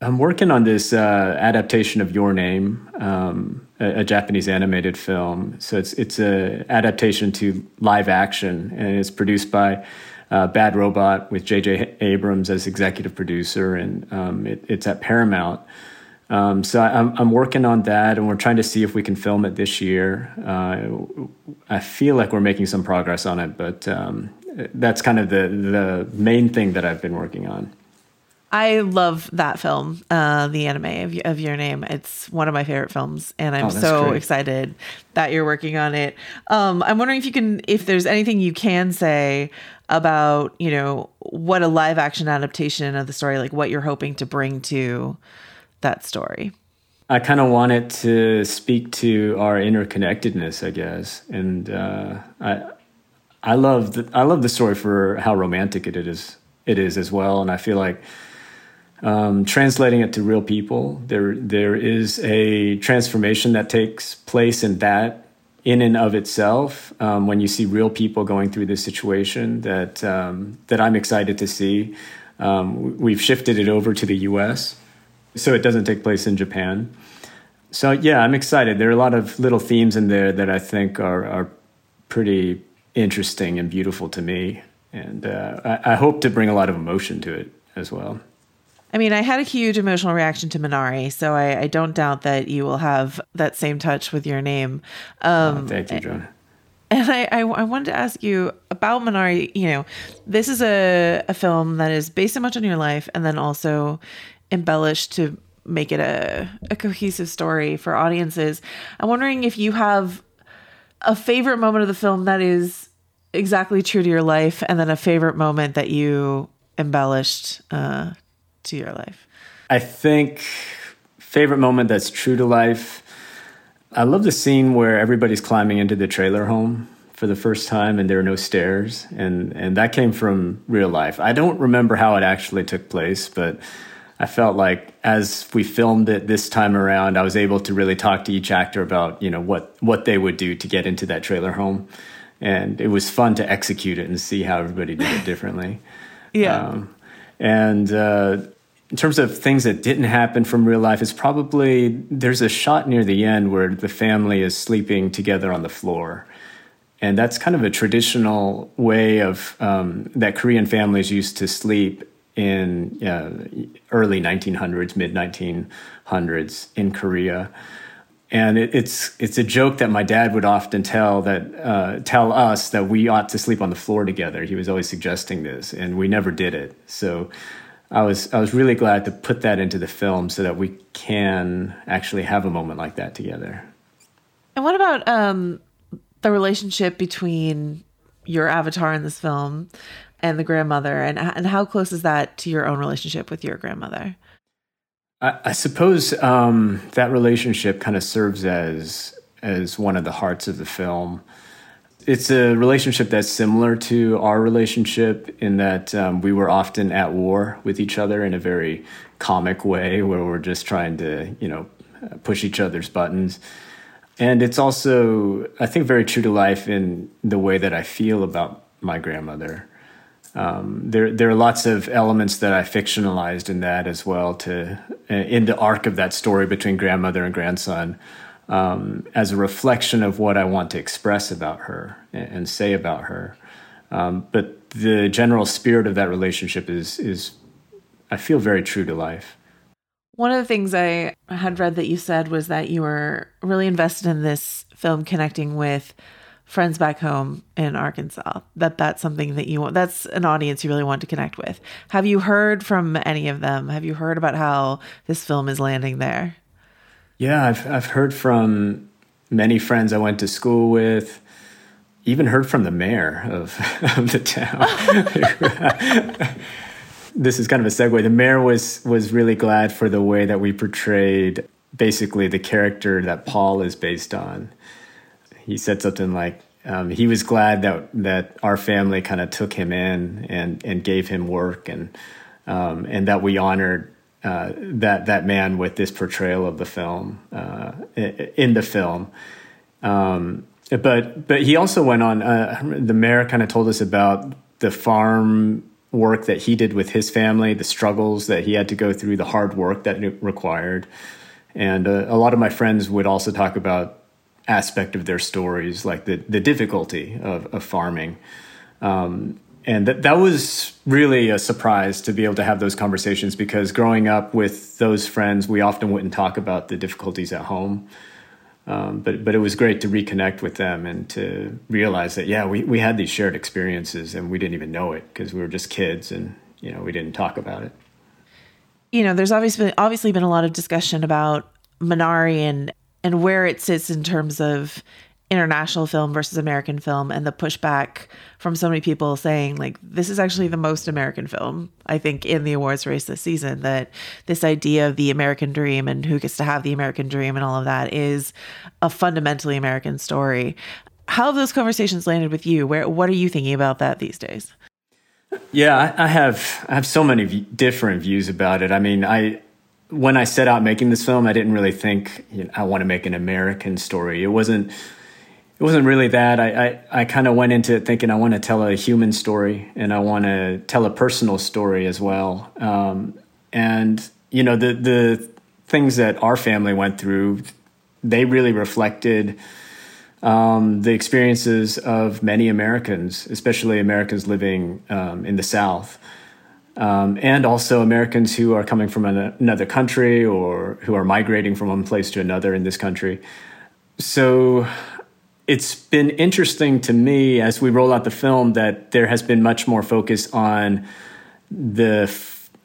I'm working on this uh, adaptation of Your Name, um, a, a, Japanese animated film. So it's it's a adaptation to live action, and it's produced by uh, Bad Robot with J.J. Abrams as executive producer, and um, it, it's at Paramount. Um, so I, am I'm working on that, and we're trying to see if we can film it this year. Uh, I feel like we're making some progress on it, but um, that's kind of the the main thing that I've been working on. I love that film, uh, the anime of, of Your Name. It's one of my favorite films, and I'm oh, so great. excited that you're working on it. Um, I'm wondering if you can, if there's anything you can say about, you know, what a live action adaptation of the story, like what you're hoping to bring to that story. I kind of want it to speak to our interconnectedness, I guess, and uh, I, I love the, I love the story for how romantic it is. It is as well, and I feel like um, translating it to real people, there there is a transformation that takes place in that in and of itself um, when you see real people going through this situation that um, that I'm excited to see. Um, we've shifted it over to the U.S., so it doesn't take place in Japan. So yeah, I'm excited. There are a lot of little themes in there that I think are are pretty interesting and beautiful to me, and uh, I, I hope to bring a lot of emotion to it as well. I mean, I had a huge emotional reaction to Minari, so I, I don't doubt that you will have that same touch with your name. Um, oh, thank you, John. And I, I, I, wanted to ask you about Minari. You know, this is a, a film that is based so much on your life and then also embellished to make it a, a cohesive story for audiences. I'm wondering if you have a favorite moment of the film that is exactly true to your life and then a favorite moment that you embellished uh, to your life? I think favorite moment that's true to life. I love the scene where everybody's climbing into the trailer home for the first time and there are no stairs and and that came from real life. I don't remember how it actually took place, but I felt like as we filmed it this time around, I was able to really talk to each actor about, you know, what what they would do to get into that trailer home. And it was fun to execute it and see how everybody did it differently. yeah. Um, and uh, in terms of things that didn't happen from real life, it's probably there's a shot near the end where the family is sleeping together on the floor. And that's kind of a traditional way of um, that Korean families used to sleep in uh, early 1900s, mid 1900s in Korea. And it, it's it's a joke that my dad would often tell that uh, tell us that we ought to sleep on the floor together. He was always suggesting this, and we never did it. So I was I was really glad to put that into the film so that we can actually have a moment like that together. And what about um, the relationship between your avatar in this film and the grandmother, and and how close is that to your own relationship with your grandmother? I, I suppose um, that relationship kind of serves as as one of the hearts of the film. It's a relationship that's similar to our relationship in that um, we were often at war with each other in a very comic way where we're just trying to you know push each other's buttons. And it's also i think very true to life in the way that i feel about my grandmother um, there, there are lots of elements that I fictionalized in that as well to in the arc of that story between grandmother and grandson um, as a reflection of what I want to express about her and, and say about her. Um, but the general spirit of that relationship is is I feel very true to life. One of the things I had read that you said was that you were really invested in this film connecting with friends back home in Arkansas. That that's something that you want. That's an audience you really want to connect with. Have you heard from any of them? Have you heard about how this film is landing there? Yeah, I've I've heard from many friends I went to school with. Even heard from the mayor of, of the town. this is kind of a segue. The mayor was was really glad for the way that we portrayed basically the character that Paul is based on. He said something like, um, he was glad that that our family kind of took him in and and gave him work and um, and that we honored uh, that that man with this portrayal of the film uh, in the film. Um, but but he also went on. Uh, the mayor kind of told us about the farm work that he did with his family, the struggles that he had to go through, the hard work that it required. And uh, a lot of my friends would also talk about aspect of their stories, like the, the difficulty of, of farming. Um, and that, that was really a surprise to be able to have those conversations because growing up with those friends, we often wouldn't talk about the difficulties at home. Um, but but it was great to reconnect with them and to realize that yeah we, we had these shared experiences and we didn't even know it because we were just kids and you know we didn't talk about it. You know, there's obviously obviously been a lot of discussion about Minari and and where it sits in terms of international film versus American film and the pushback from so many people saying like this is actually the most American film I think in the awards race this season that this idea of the American dream and who gets to have the American dream and all of that is a fundamentally American story. How have those conversations landed with you? Where what are you thinking about that these days? Yeah, I, have I have so many different views about it. I mean, I when I set out making this film, I didn't really think you know, I want to make an American story. It wasn't it wasn't really that. I, I, I kind of went into it thinking I want to tell a human story and I want to tell a personal story as well. Um, and, you know, the, the things that our family went through, they really reflected um, the experiences of many Americans, especially Americans living um, in the South. Um, and also Americans who are coming from an, another country or who are migrating from one place to another in this country. So it's been interesting to me as we roll out the film that there has been much more focus on the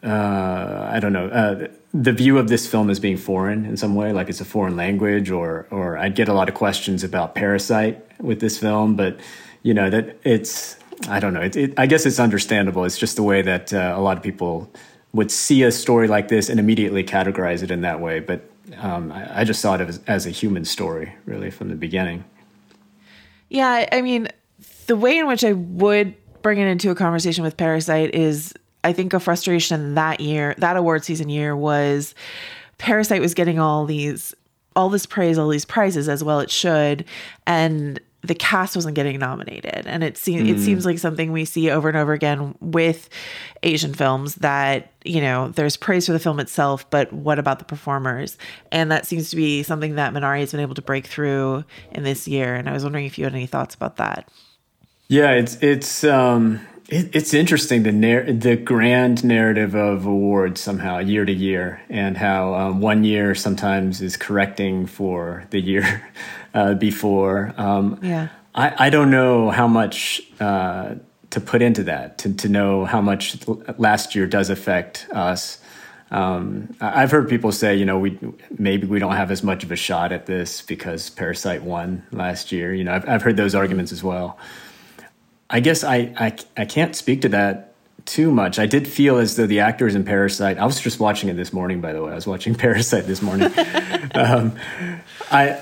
uh, I don't know uh, the view of this film as being foreign in some way, like it's a foreign language, or or I'd get a lot of questions about Parasite with this film, but you know that it's I don't know. It, it, I guess it's understandable. It's just the way that uh, a lot of people would see a story like this and immediately categorize it in that way. But um, I, I, just saw it as, as a human story, really, from the beginning. Yeah, I mean, the way in which I would bring it into a conversation with Parasite is, I think, a frustration that year, that award season year was Parasite was getting all these, all this praise, all these prizes as well it should, and the cast wasn't getting nominated. And it seems mm. it seems like something we see over and over again with asian films that you know there's praise for the film itself but what about the performers? And that seems to be something that minari has been able to break through in this year. And i was wondering if you had any thoughts about that. Yeah it's it's um it, it's interesting the narr- the grand narrative of awards somehow year to year, and how um, one year sometimes is correcting for the year uh, before. Um, yeah, I, I don't know how much uh, to put into that to to know how much last year does affect us. Um, I've heard people say, you know, we maybe we don't have as much of a shot at this because Parasite won last year. You know, I've, I've heard those arguments as well. I guess I, I, I can't speak to that too much. I did feel as though the actors in Parasite. I was just watching it this morning, by the way. I was watching Parasite this morning. um, I,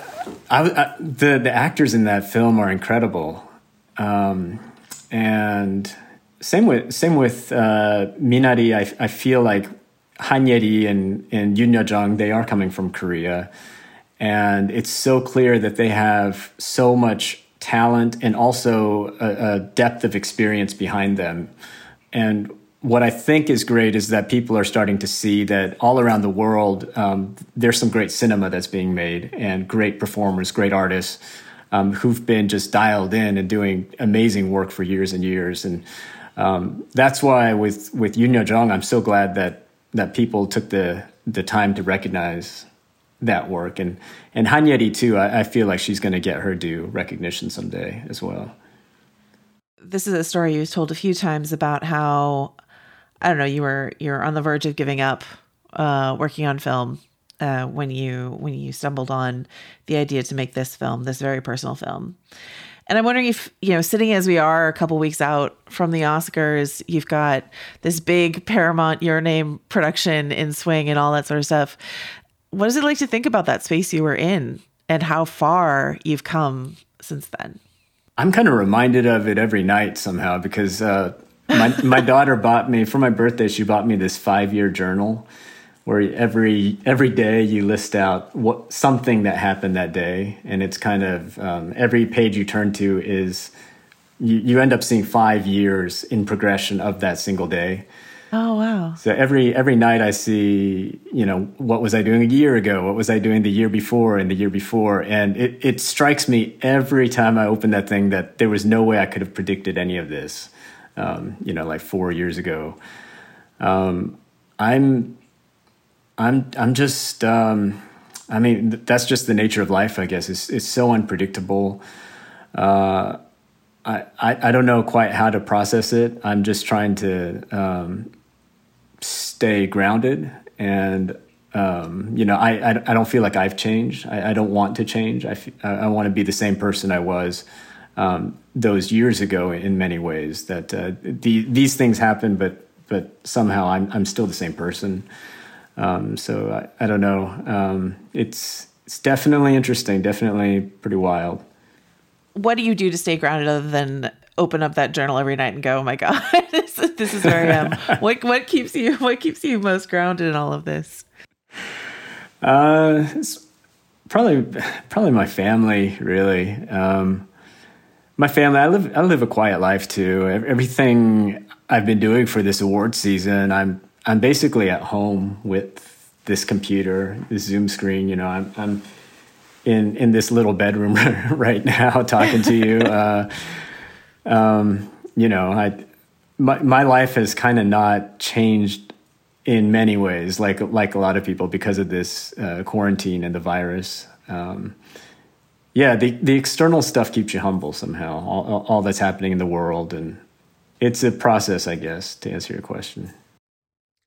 I, I, the the actors in that film are incredible, um, and same with same with uh, Minari. I, I feel like Han Ye-ri and and Yoon Yuh-jung, they are coming from Korea, and it's so clear that they have so much talent and also a, a depth of experience behind them. And what I think is great is that people are starting to see that all around the world, um, there's some great cinema that's being made and great performers, great artists um, who've been just dialed in and doing amazing work for years and years. And um, that's why with with Yoon Yuh-jung, I'm so glad that that people took the the time to recognize that work. And and Han Ye-ri too. I, I feel like she's going to get her due recognition someday as well. This is a story you've told a few times about how I don't know you were you're on the verge of giving up uh, working on film uh, when you when you stumbled on the idea to make this film, this very personal film. And I'm wondering if, you know, sitting as we are a couple weeks out from the Oscars, you've got this big Paramount Your Name production in swing and all that sort of stuff what is it like to think about that space you were in and how far you've come since then? I'm kind of reminded of it every night somehow because uh, my my daughter bought me for my birthday. She bought me this five year journal where every every day you list out what something that happened that day, and it's kind of um, every page you turn to is you, you end up seeing five years in progression of that single day. Oh wow! So every every night I see, you know, what was I doing a year ago? What was I doing the year before and the year before? And it it strikes me every time I open that thing that there was no way I could have predicted any of this. Um, you know, like four years ago. Um, I'm I'm I'm just um, I mean that's just the nature of life. I guess it's it's so unpredictable. Uh, I, I, I don't know quite how to process it. I'm just trying to um, stay grounded and um, you know I, I, I don't feel like I've changed. I, I don't want to change. I, f- I want to be the same person I was um, those years ago in many ways. That uh, the, these things happen, but but somehow I'm I'm still the same person. Um, so I, I don't know. Um, it's it's definitely interesting. Definitely pretty wild. What do you do to stay grounded other than open up that journal every night and go, "Oh my god, this, is, this is where I am." what what keeps you what keeps you most grounded in all of this? Uh, it's probably probably my family, really. Um, my family. I live I live a quiet life too. Everything I've been doing for this award season, I'm I'm basically at home with this computer, this Zoom screen. You know, I'm I'm in in this little bedroom right now talking to you. Uh, um, you know, I my my life has kind of not changed in many ways, like like a lot of people, because of this uh, quarantine and the virus. Um, yeah, the the external stuff keeps you humble somehow. All, all that's happening in the world, and it's a process, I guess, to answer your question.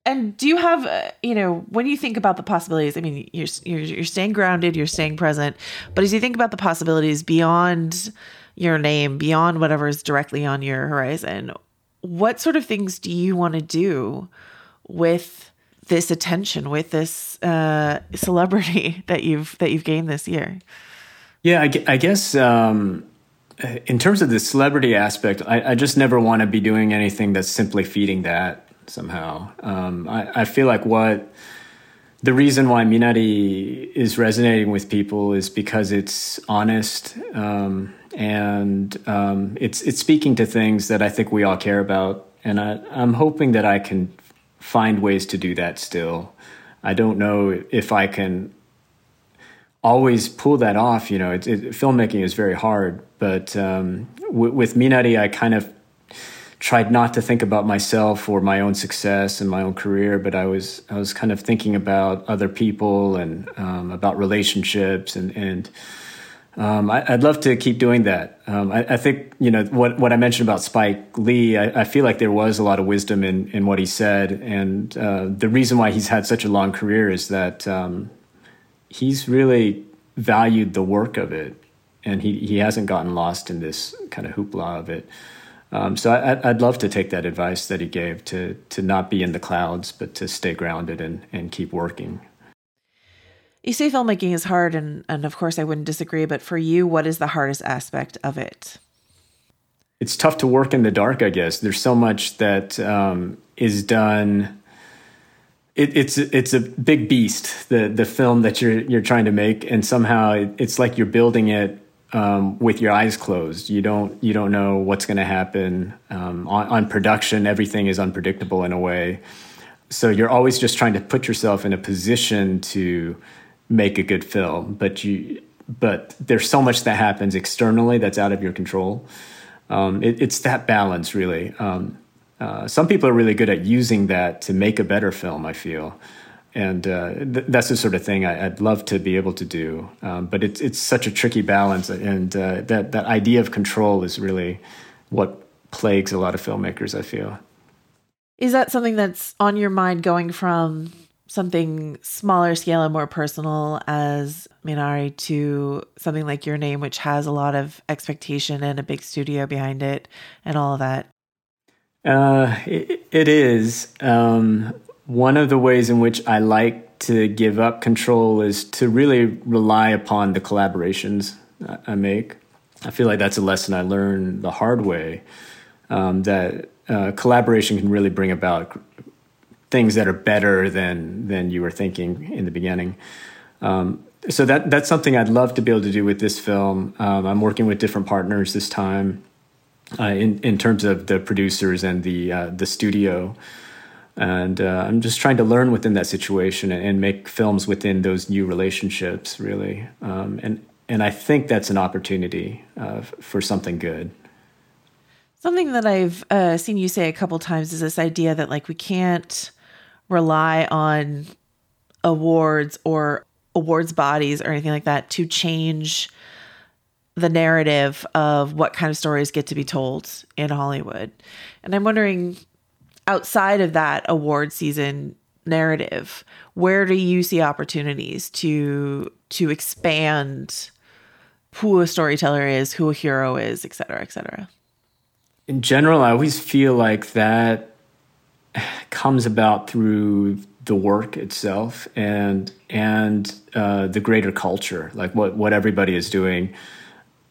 And do you have, uh, you know, when you think about the possibilities? I mean, you're, you're you're staying grounded, you're staying present, but as you think about the possibilities beyond your name, beyond whatever is directly on your horizon, what sort of things do you want to do with this attention, with this uh, celebrity that you've that you've gained this year? Yeah, I, I guess um, in terms of the celebrity aspect, I, I just never want to be doing anything that's simply feeding that somehow. Um, I, I, feel like what the reason why Minari is resonating with people is because it's honest um, and um, it's it's speaking to things that I think we all care about, and I, I'm hoping that I can find ways to do that still. I don't know if I can always pull that off. You know, it, it, filmmaking is very hard, but um, w- with Minari, I kind of tried not to think about myself or my own success and my own career, but I was I was kind of thinking about other people and um, about relationships and and um, I, would love to keep doing that. Um, I, I, think you know what what I mentioned about Spike Lee. I, I, feel like there was a lot of wisdom in in what he said, and uh, the reason why he's had such a long career is that um, he's really valued the work of it, and he he hasn't gotten lost in this kind of hoopla of it. Um, so I, would love to take that advice that he gave to to not be in the clouds, but to stay grounded and and keep working. You say filmmaking is hard, and and of course I wouldn't disagree. But for you, what is the hardest aspect of it? It's tough to work in the dark. I guess there's so much that um, is done. It, it's it's a big beast the the film that you're you're trying to make, and somehow it, it's like you're building it um, with your eyes closed. You don't you don't know what's going to happen um, on, on, production. Everything is unpredictable in a way, so you're always just trying to put yourself in a position to make a good film. But you but there's so much that happens externally that's out of your control. Um, it, it's that balance, really. Um, uh, some people are really good at using that to make a better film. I feel and uh, th- that's the sort of thing I, would love to be able to do. Um, but it's it's such a tricky balance, and uh, that that idea of control is really what plagues a lot of filmmakers. I feel. Is that something that's on your mind, going from something smaller scale and more personal as Minari to something like Your Name, which has a lot of expectation and a big studio behind it, and all of that? Uh, it, it is. Um, one of the ways in which I like to give up control is to really rely upon the collaborations I make. I feel like that's a lesson I learned the hard way. Um, that uh, collaboration can really bring about things that are better than than you were thinking in the beginning. Um, so that that's something I'd love to be able to do with this film. Um, I'm working with different partners this time, uh, in in terms of the producers and the uh, the studio. And uh, I'm just trying to learn within that situation and, and make films within those new relationships, really. Um, and and I think that's an opportunity uh, for something good. Something that I've uh, seen you say a couple times is this idea that like we can't rely on awards or awards bodies or anything like that to change the narrative of what kind of stories get to be told in Hollywood. And I'm wondering outside of that award season narrative, where do you see opportunities to to expand who a storyteller is, who a hero is, et cetera, et cetera? In general, I always feel like that comes about through the work itself and and uh, the greater culture, like what what everybody is doing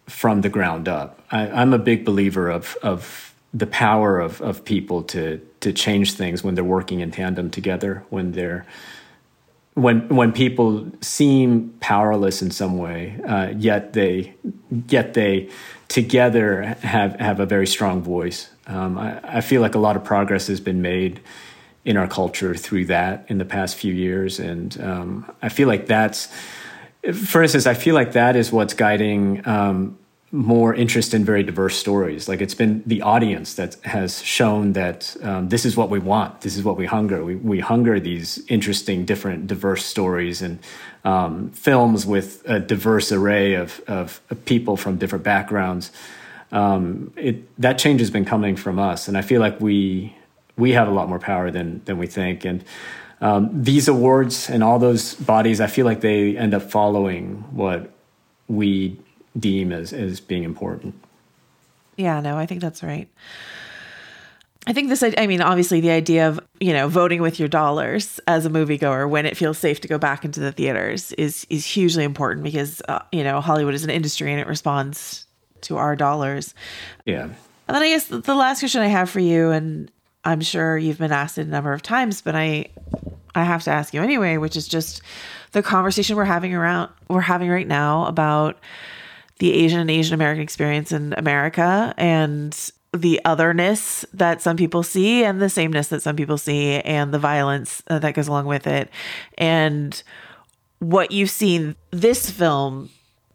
from the ground up. I, I'm a big believer of of the power of of people to to change things when they're working in tandem together, when they're when when people seem powerless in some way, uh, yet they yet they together have have a very strong voice. Um, I, I, feel like a lot of progress has been made in our culture through that in the past few years, and um, I feel like that's, for instance, I feel like that is what's guiding um, more interest in very diverse stories. Like it's been the audience that has shown that um, this is what we want. This is what we hunger. We, we hunger these interesting, different, diverse stories and um, films with a diverse array of, of, people from different backgrounds. Um, it, that change has been coming from us, and I feel like we we have a lot more power than than we think. And um, these awards and all those bodies, I feel like they end up following what we deem as, as being important. Yeah, no, I think that's right. I think this, I mean, obviously, the idea of, you know, voting with your dollars as a moviegoer when it feels safe to go back into the theaters is, is hugely important because, uh, you know, Hollywood is an industry and it responds to our dollars. Yeah. And then I guess the last question I have for you, and I'm sure you've been asked it a number of times, but I, I have to ask you anyway, which is just the conversation we're having around, we're having right now about, the Asian and Asian American experience in America and the otherness that some people see and the sameness that some people see and the violence uh, that goes along with it and what you've seen this film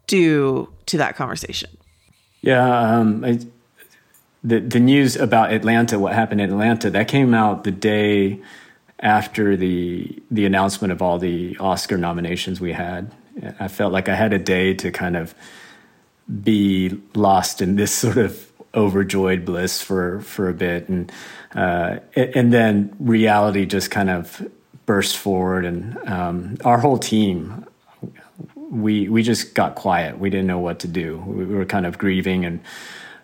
do to that conversation. Yeah, um, I, the the news about Atlanta, what happened in Atlanta, that came out the day after the the announcement of all the Oscar nominations we had. I felt like I had a day to kind of be lost in this sort of overjoyed bliss for for a bit. And uh, and then reality just kind of burst forward and um, our whole team we we just got quiet. We didn't know what to do. We were kind of grieving and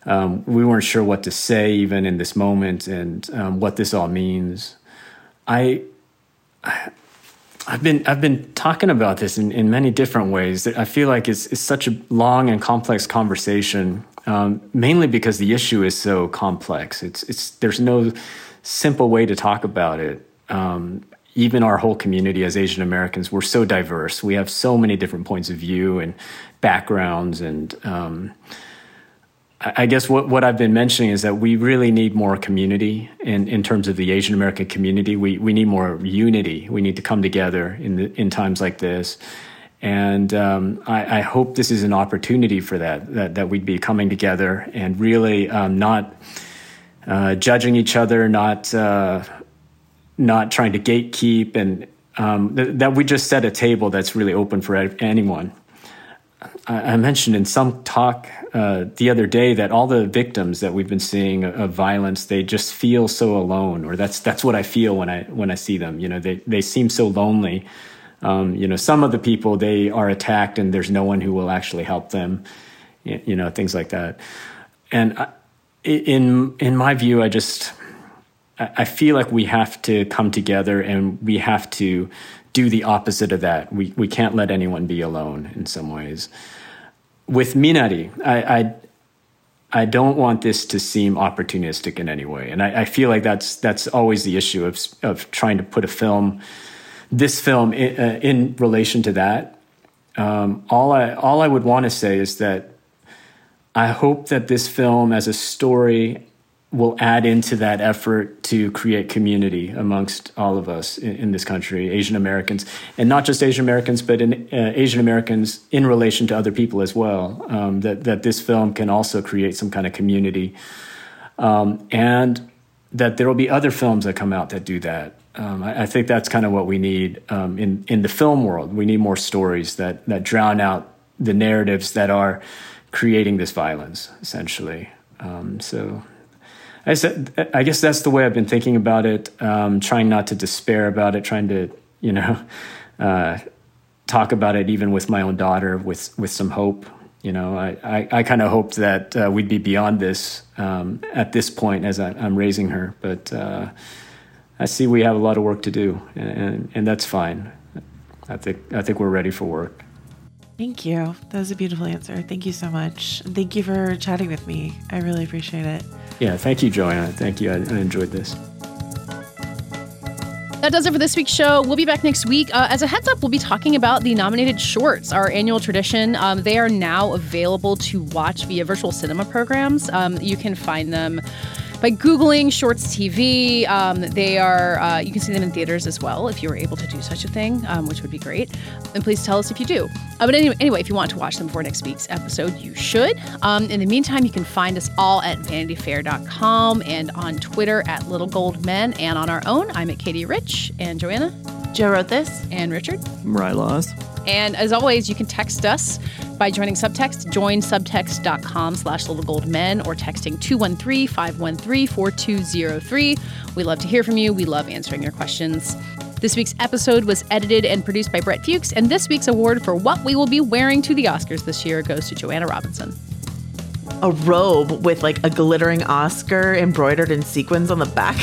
um, we weren't sure what to say even in this moment and um, what this all means I, I I've been I've been talking about this in, in many different ways. I feel like it's, it's such a long and complex conversation, um, mainly because the issue is so complex. It's it's there's no simple way to talk about it. Um, even our whole community as Asian Americans, we're so diverse. We have so many different points of view and backgrounds and um, I guess what, what I've been mentioning is that we really need more community in, in terms of the Asian American community. We, we need more unity. We need to come together in, the, in times like this. And um, I, I, hope this is an opportunity for that, that, that we'd be coming together and really um, not uh, judging each other, not, uh, not trying to gatekeep, and um, th- that we just set a table that's really open for anyone. I mentioned in some talk uh, the other day that all the victims that we've been seeing of violence, they just feel so alone, or that's that's what I feel when I when I see them. You know, they they seem so lonely. Um, you know, some of the people they are attacked, and there's no one who will actually help them. You know, things like that. And I, in in my view, I just I feel like we have to come together and we have to do the opposite of that. We we can't let anyone be alone in some ways. With Minari, I, I I don't want this to seem opportunistic in any way, and I, I, feel like that's that's always the issue of of trying to put a film, this film, in, uh, in relation to that. Um, all I all I would want to say is that I hope that this film, as a story, will add into that effort to create community amongst all of us in, in this country, Asian Americans, and not just Asian Americans, but in, uh, Asian Americans in relation to other people as well. Um, that that this film can also create some kind of community, um, and that there will be other films that come out that do that. Um, I, I, think that's kind of what we need um, in in the film world. We need more stories that that drown out the narratives that are creating this violence, essentially. Um, so I said, I guess that's the way I've been thinking about it. Um, trying not to despair about it. Trying to, you know, uh, talk about it even with my own daughter with with some hope. You know, I I, I kind of hoped that uh, we'd be beyond this um, at this point as I, am raising her, but uh, I see we have a lot of work to do, and, and, and that's fine. I think I think we're ready for work. Thank you. That was a beautiful answer. Thank you so much. Thank you for chatting with me. I really appreciate it. Yeah, thank you, Joanna. Thank you. I, I enjoyed this. That does it for this week's show. We'll be back next week. Uh, as a heads up, we'll be talking about the nominated shorts, our annual tradition. Um, they are now available to watch via virtual cinema programs. Um, you can find them by Googling Shorts TV. Um, they are, uh, you can see them in theaters as well if you were able to do such a thing, um, which would be great. And please tell us if you do. Uh, but anyway, anyway, if you want to watch them for next week's episode, you should. Um, in the meantime, you can find us all at vanityfair.com and on Twitter at Little Gold Men and on our own. I'm at Katey Rich and Joanna. Joe wrote this. And Richard. Mariah Laws. And as always, you can text us by joining subtext, join subtext.com slash little gold men or texting 213-513-4203. We love to hear from you. We love answering your questions. This week's episode was edited and produced by Brett Fuchs, and this week's award for what we will be wearing to the Oscars this year goes to Joanna Robinson. A robe with like a glittering Oscar embroidered in sequins on the back.